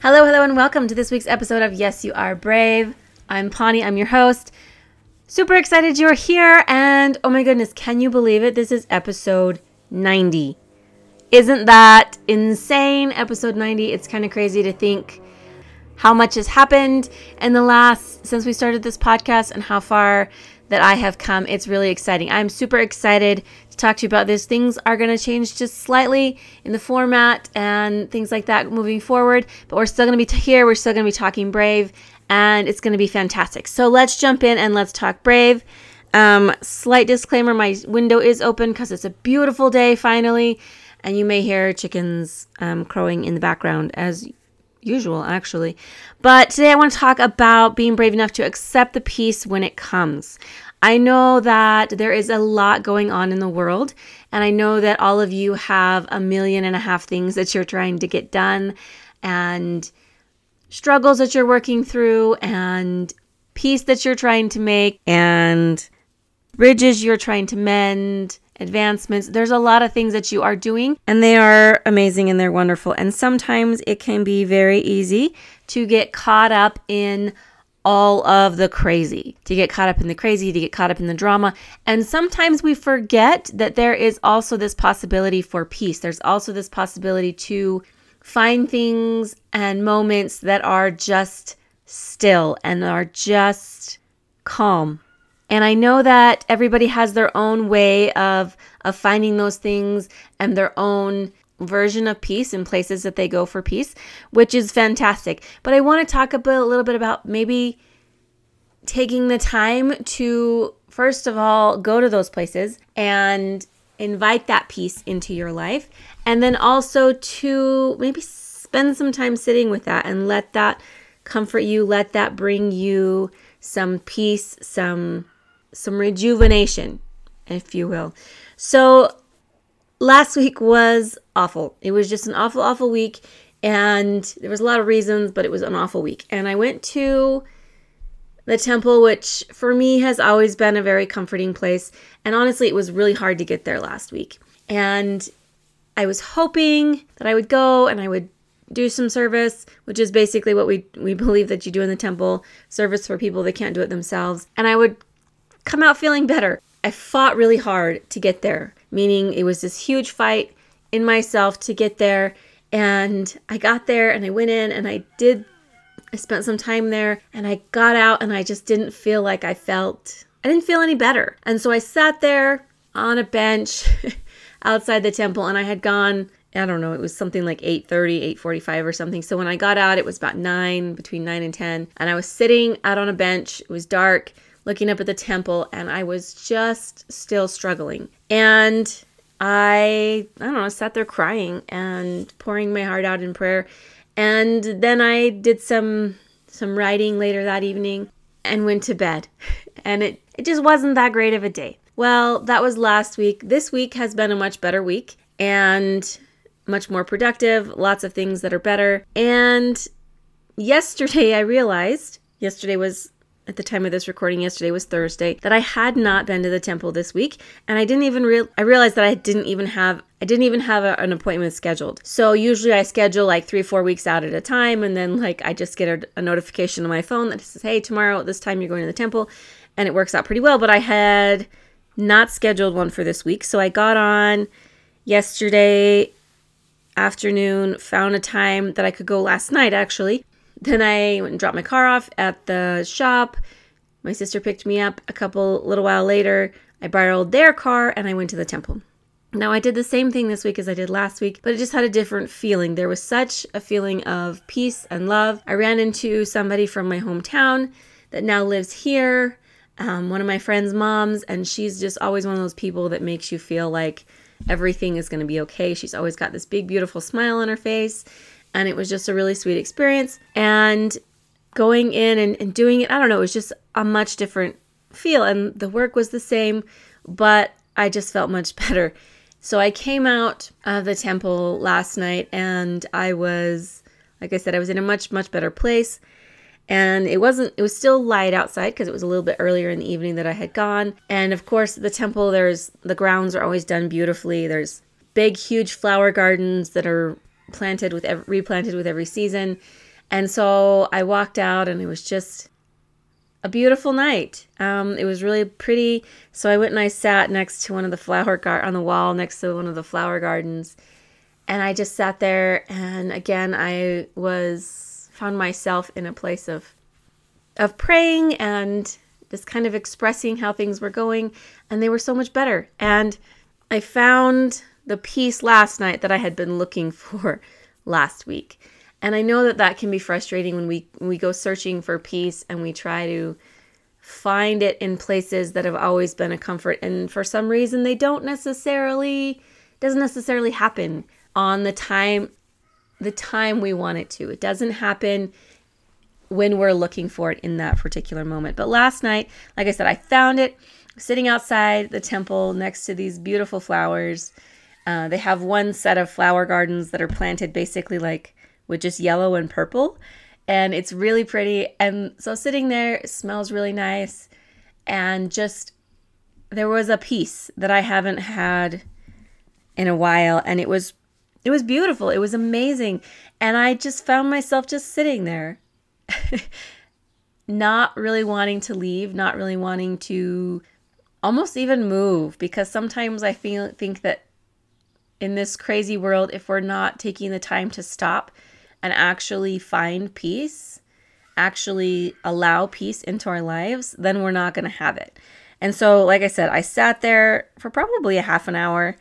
Hello, hello, and welcome to this week's episode of Yes, You Are Brave. I'm Pawnee, I'm your host. Super excited you're here, and oh my goodness, can you believe it? This is episode 90. Isn't that insane? Episode 90. It's kind of crazy to think how much has happened in the last since we started this podcast and how far that I have come. It's really exciting. I'm super excited talk to you about this. Things are going to change just slightly in the format and things like that moving forward, but we're still going to be here. We're still going to be talking Brave, and it's going to be fantastic. So let's jump in and let's talk Brave. Um, slight disclaimer my window is open because it's a beautiful day finally, and you may hear chickens um, crowing in the background as usual, actually. But today I want to talk about being brave enough to accept the peace when it comes. I know that there is a lot going on in the world, and I know that all of you have a million and a half things that you're trying to get done, and struggles that you're working through, and peace that you're trying to make, and bridges you're trying to mend, advancements. There's a lot of things that you are doing, and they are amazing and they're wonderful. And sometimes it can be very easy to get caught up in all of the crazy, to get caught up in the crazy, to get caught up in the drama. And sometimes we forget that there is also this possibility for peace. There's also this possibility to find things and moments that are just still and are just calm and I know that everybody has their own way of of finding those things and their own version of peace in places that they go for peace, which is fantastic. But I want to talk a, a little bit about maybe taking the time to first of all go to those places and invite that peace into your life and then also to maybe spend some time sitting with that and let that comfort you, let that bring you some peace, some some rejuvenation, if you will. So last week was awful. It was just an awful, awful week. And there was a lot of reasons, but it was an awful week. And I went to the temple, which for me has always been a very comforting place. And honestly, it was really hard to get there last week. And I was hoping that I would go and I would do some service, which is basically what we we believe that you do in the temple, service for people that can't do it themselves. And I would come out feeling better. I fought really hard to get there, meaning it was this huge fight in myself to get there. And I got there and I went in and I did, I spent some time there and I got out and I just didn't feel like I felt, I didn't feel any better. And so I sat there on a bench outside the temple and I had gone I don't know, it was something like 8:30, 8:45 or something. So when I got out, it was about 9, between 9 and 10, and I was sitting out on a bench. It was dark looking up at the temple and I was just still struggling. And I, I don't know, sat there crying and pouring my heart out in prayer. And then I did some some writing later that evening and went to bed. And it, it just wasn't that great of a day. Well, that was last week. This week has been a much better week and much more productive, lots of things that are better. And yesterday I realized, yesterday was at the time of this recording yesterday was Thursday that I had not been to the temple this week and I didn't even real I realized that I didn't even have I didn't even have a, an appointment scheduled. So usually I schedule like 3 4 weeks out at a time and then like I just get a, a notification on my phone that says hey tomorrow at this time you're going to the temple and it works out pretty well but I had not scheduled one for this week. So I got on yesterday afternoon, found a time that I could go last night actually then I went and dropped my car off at the shop. My sister picked me up a couple little while later. I borrowed their car and I went to the temple. Now, I did the same thing this week as I did last week, but it just had a different feeling. There was such a feeling of peace and love. I ran into somebody from my hometown that now lives here, um, one of my friend's moms, and she's just always one of those people that makes you feel like everything is going to be okay. She's always got this big, beautiful smile on her face And it was just a really sweet experience. And going in and, and doing it, I don't know, it was just a much different feel. And the work was the same, but I just felt much better. So I came out of the temple last night and I was, like I said, I was in a much, much better place. And it wasn't, it was still light outside because it was a little bit earlier in the evening that I had gone. And of course, the temple, there's, the grounds are always done beautifully. There's big, huge flower gardens that are planted with, replanted with every season. And so I walked out and it was just a beautiful night. Um, it was really pretty. So I went and I sat next to one of the flower gar- on the wall next to one of the flower gardens, and I just sat there. And again, I was found myself in a place of of praying and just kind of expressing how things were going, and they were so much better. And I found the peace last night that I had been looking for last week. And I know that that can be frustrating when we when we go searching for peace and we try to find it in places that have always been a comfort and for some reason they don't necessarily doesn't necessarily happen on the time the time we want it to. It doesn't happen when we're looking for it in that particular moment. But last night, like I said, I found it sitting outside the temple next to these beautiful flowers. Uh, they have one set of flower gardens that are planted basically like with just yellow and purple. And it's really pretty. And so sitting there smells really nice. And just there was a peace that I haven't had in a while. And it was it was beautiful. It was amazing. And I just found myself just sitting there. not really wanting to leave, not really wanting to almost even move because sometimes I feel think that in this crazy world if we're not taking the time to stop and actually find peace, actually allow peace into our lives, then we're not going to have it. And so, like I said, I sat there for probably a half an hour.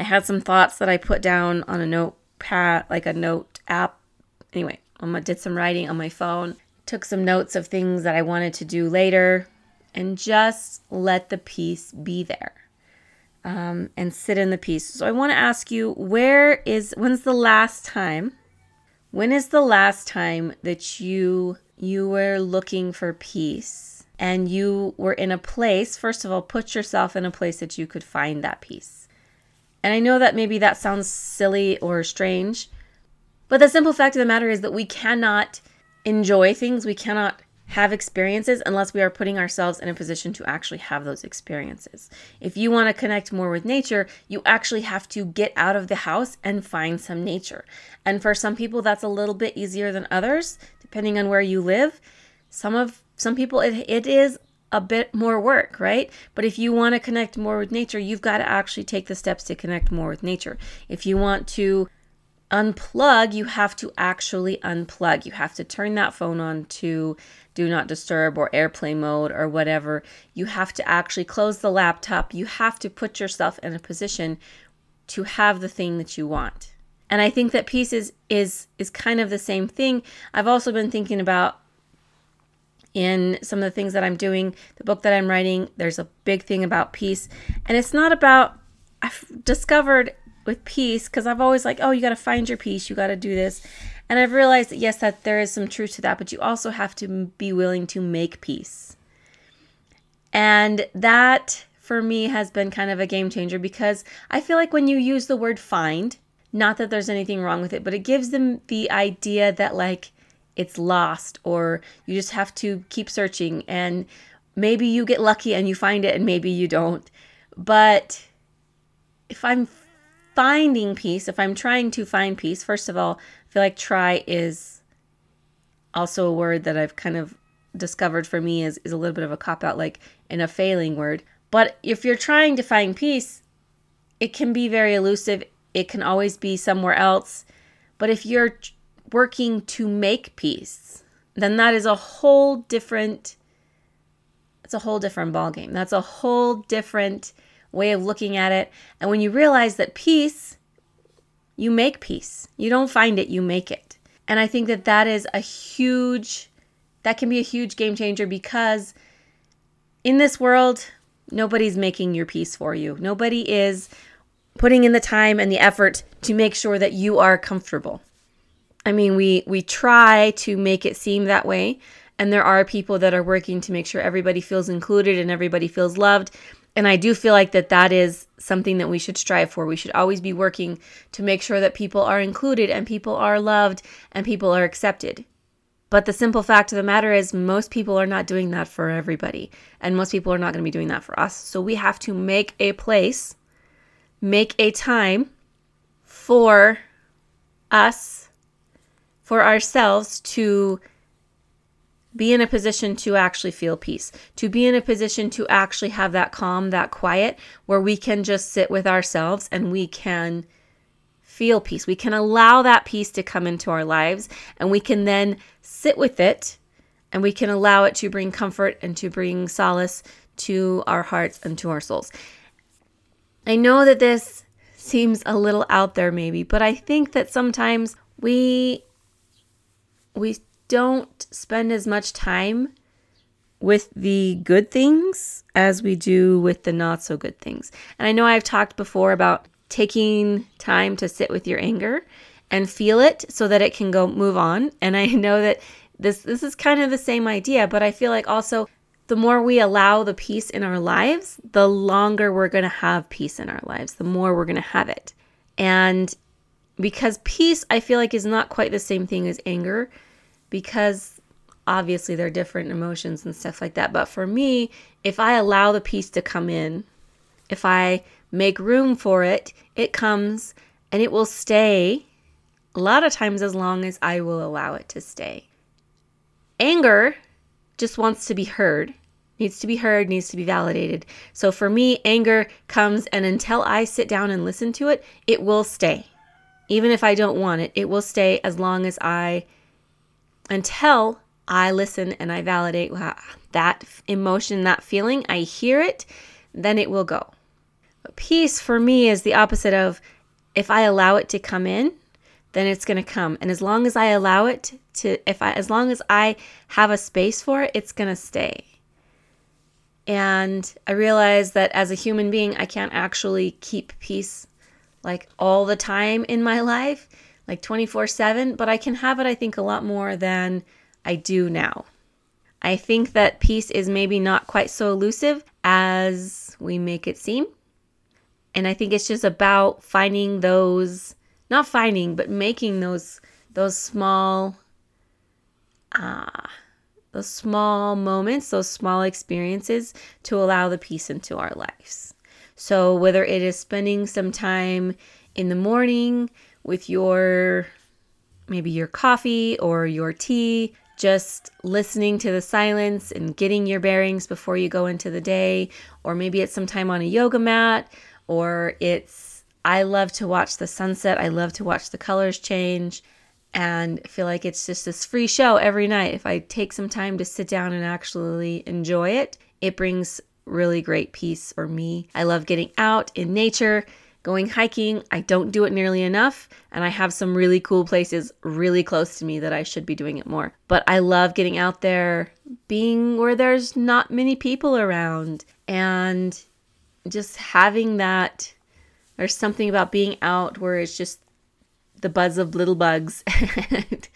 I had some thoughts that I put down on a notepad, like a note app. Anyway, I did some writing on my phone, took some notes of things that I wanted to do later, and just let the peace be there. Um, and sit in the peace. So I want to ask you, where is when's the last time when is the last time that you you were looking for peace and you were in a place, first of all, put yourself in a place that you could find that peace. And I know that maybe that sounds silly or strange, but the simple fact of the matter is that we cannot enjoy things, we cannot have experiences unless we are putting ourselves in a position to actually have those experiences. If you want to connect more with nature, you actually have to get out of the house and find some nature. And for some people that's a little bit easier than others, depending on where you live. Some of some people it, it is a bit more work, right? But if you want to connect more with nature, you've got to actually take the steps to connect more with nature. If you want to unplug, you have to actually unplug. You have to turn that phone on to do not disturb or airplane mode or whatever. You have to actually close the laptop. You have to put yourself in a position to have the thing that you want. And I think that peace is is is kind of the same thing. I've also been thinking about in some of the things that I'm doing, the book that I'm writing, there's a big thing about peace. And it's not about I've discovered with peace because I've always like, oh, you got to find your peace, you got to do this. And I've realized that yes, that there is some truth to that, but you also have to be willing to make peace. And that for me has been kind of a game changer because I feel like when you use the word find, not that there's anything wrong with it, but it gives them the idea that like it's lost or you just have to keep searching and maybe you get lucky and you find it and maybe you don't. But if I'm finding peace, if I'm trying to find peace, first of all, I feel like try is also a word that I've kind of discovered for me is, is a little bit of a cop out, like in a failing word. But if you're trying to find peace, it can be very elusive. It can always be somewhere else. But if you're working to make peace, then that is a whole different it's a whole different ballgame. That's a whole different way of looking at it. And when you realize that peace, you make peace. You don't find it, you make it. And I think that that is a huge, that can be a huge game changer because in this world, nobody's making your peace for you. Nobody is putting in the time and the effort to make sure that you are comfortable. I mean, we we try to make it seem that way, and there are people that are working to make sure everybody feels included and everybody feels loved. And I do feel like that that is something that we should strive for. We should always be working to make sure that people are included and people are loved and people are accepted. But the simple fact of the matter is, most people are not doing that for everybody. And most people are not going to be doing that for us. So we have to make a place, make a time for us, for ourselves to be in a position to actually feel peace, to be in a position to actually have that calm, that quiet, where we can just sit with ourselves and we can feel peace. We can allow that peace to come into our lives and we can then sit with it and we can allow it to bring comfort and to bring solace to our hearts and to our souls. I know that this seems a little out there maybe, but I think that sometimes we we don't spend as much time with the good things as we do with the not so good things. And I know I've talked before about taking time to sit with your anger and feel it so that it can go move on. And I know that this this is kind of the same idea, but I feel like also the more we allow the peace in our lives, the longer we're going to have peace in our lives, the more we're going to have it. And because peace I feel like is not quite the same thing as anger because obviously they're different emotions and stuff like that. But for me, if I allow the peace to come in, if I make room for it, it comes and it will stay a lot of times as long as I will allow it to stay. Anger just wants to be heard, needs to be heard, needs to be validated. So for me, anger comes, and until I sit down and listen to it, it will stay. Even if I don't want it, it will stay as long as I, until I listen and I validate that emotion, that feeling, I hear it, then it will go. But peace for me is the opposite of if I allow it to come in, then it's going to come. And as long as I allow it to if I as long as I have a space for it, it's going to stay. And I realize that as a human being, I can't actually keep peace like all the time in my life, like 24/7, but I can have it I think a lot more than I do now. I think that peace is maybe not quite so elusive as we make it seem. And I think it's just about finding those, not finding, but making those those small ah uh, those small moments, those small experiences to allow the peace into our lives. So whether it is spending some time in the morning with your maybe your coffee or your tea, just listening to the silence and getting your bearings before you go into the day, or maybe it's some time on a yoga mat, or it's I love to watch the sunset. I love to watch the colors change and feel like it's just this free show every night. If I take some time to sit down and actually enjoy it, it brings really great peace for me. I love getting out in nature, going hiking. I don't do it nearly enough, and I have some really cool places really close to me that I should be doing it more. But I love getting out there, being where there's not many people around, and just having that there's something about being out where it's just the buzz of little bugs and,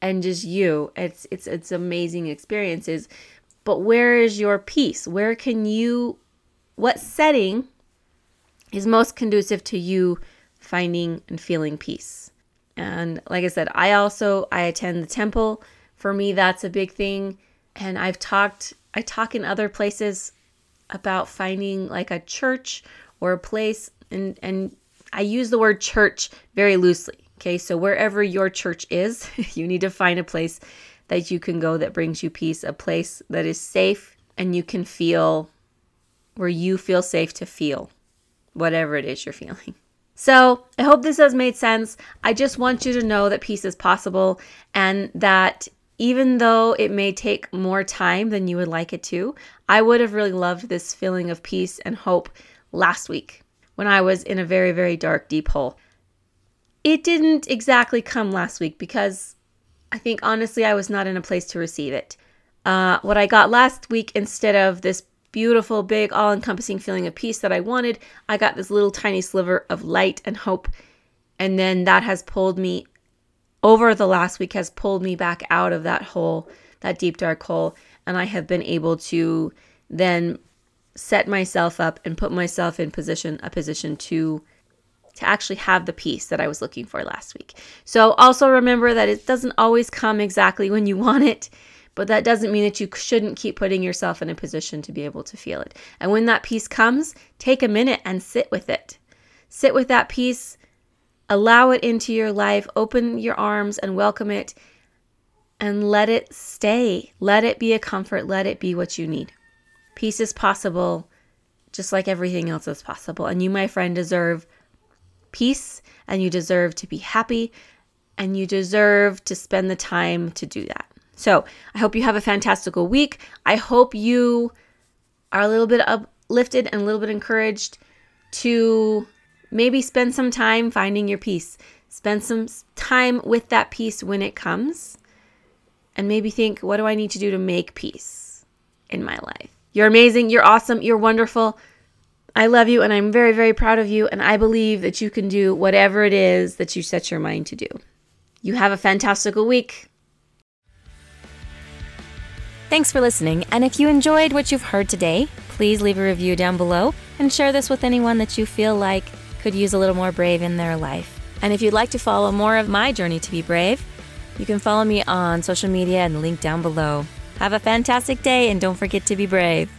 and just you it's it's it's amazing experiences but where is your peace where can you what setting is most conducive to you finding and feeling peace and like i said i also i attend the temple for me that's a big thing and i've talked i talk in other places about finding like a church or a place and and I use the word church very loosely. Okay? So wherever your church is, you need to find a place that you can go that brings you peace, a place that is safe and you can feel where you feel safe to feel whatever it is you're feeling. So, I hope this has made sense. I just want you to know that peace is possible and that even though it may take more time than you would like it to, I would have really loved this feeling of peace and hope last week when I was in a very, very dark, deep hole. It didn't exactly come last week because I think honestly I was not in a place to receive it. Uh, what I got last week, instead of this beautiful, big, all encompassing feeling of peace that I wanted, I got this little tiny sliver of light and hope. And then that has pulled me over the last week has pulled me back out of that hole, that deep dark hole, and I have been able to then set myself up and put myself in position a position to to actually have the peace that I was looking for last week. So also remember that it doesn't always come exactly when you want it, but that doesn't mean that you shouldn't keep putting yourself in a position to be able to feel it. And when that peace comes, take a minute and sit with it. Sit with that peace, allow it into your life, open your arms and welcome it and let it stay. Let it be a comfort, let it be what you need. Peace is possible just like everything else is possible. And you, my friend, deserve peace and you deserve to be happy and you deserve to spend the time to do that. So I hope you have a fantastical week. I hope you are a little bit uplifted and a little bit encouraged to maybe spend some time finding your peace. Spend some time with that peace when it comes. And maybe think, what do I need to do to make peace in my life? You're amazing. You're awesome. You're wonderful. I love you and I'm very, very proud of you. And I believe that you can do whatever it is that you set your mind to do. You have a fantastical week. Thanks for listening. And if you enjoyed what you've heard today, please leave a review down below and share this with anyone that you feel like could use a little more brave in their life. And if you'd like to follow more of my journey to be brave, you can follow me on social media and link down below. Have a fantastic day and don't forget to be brave.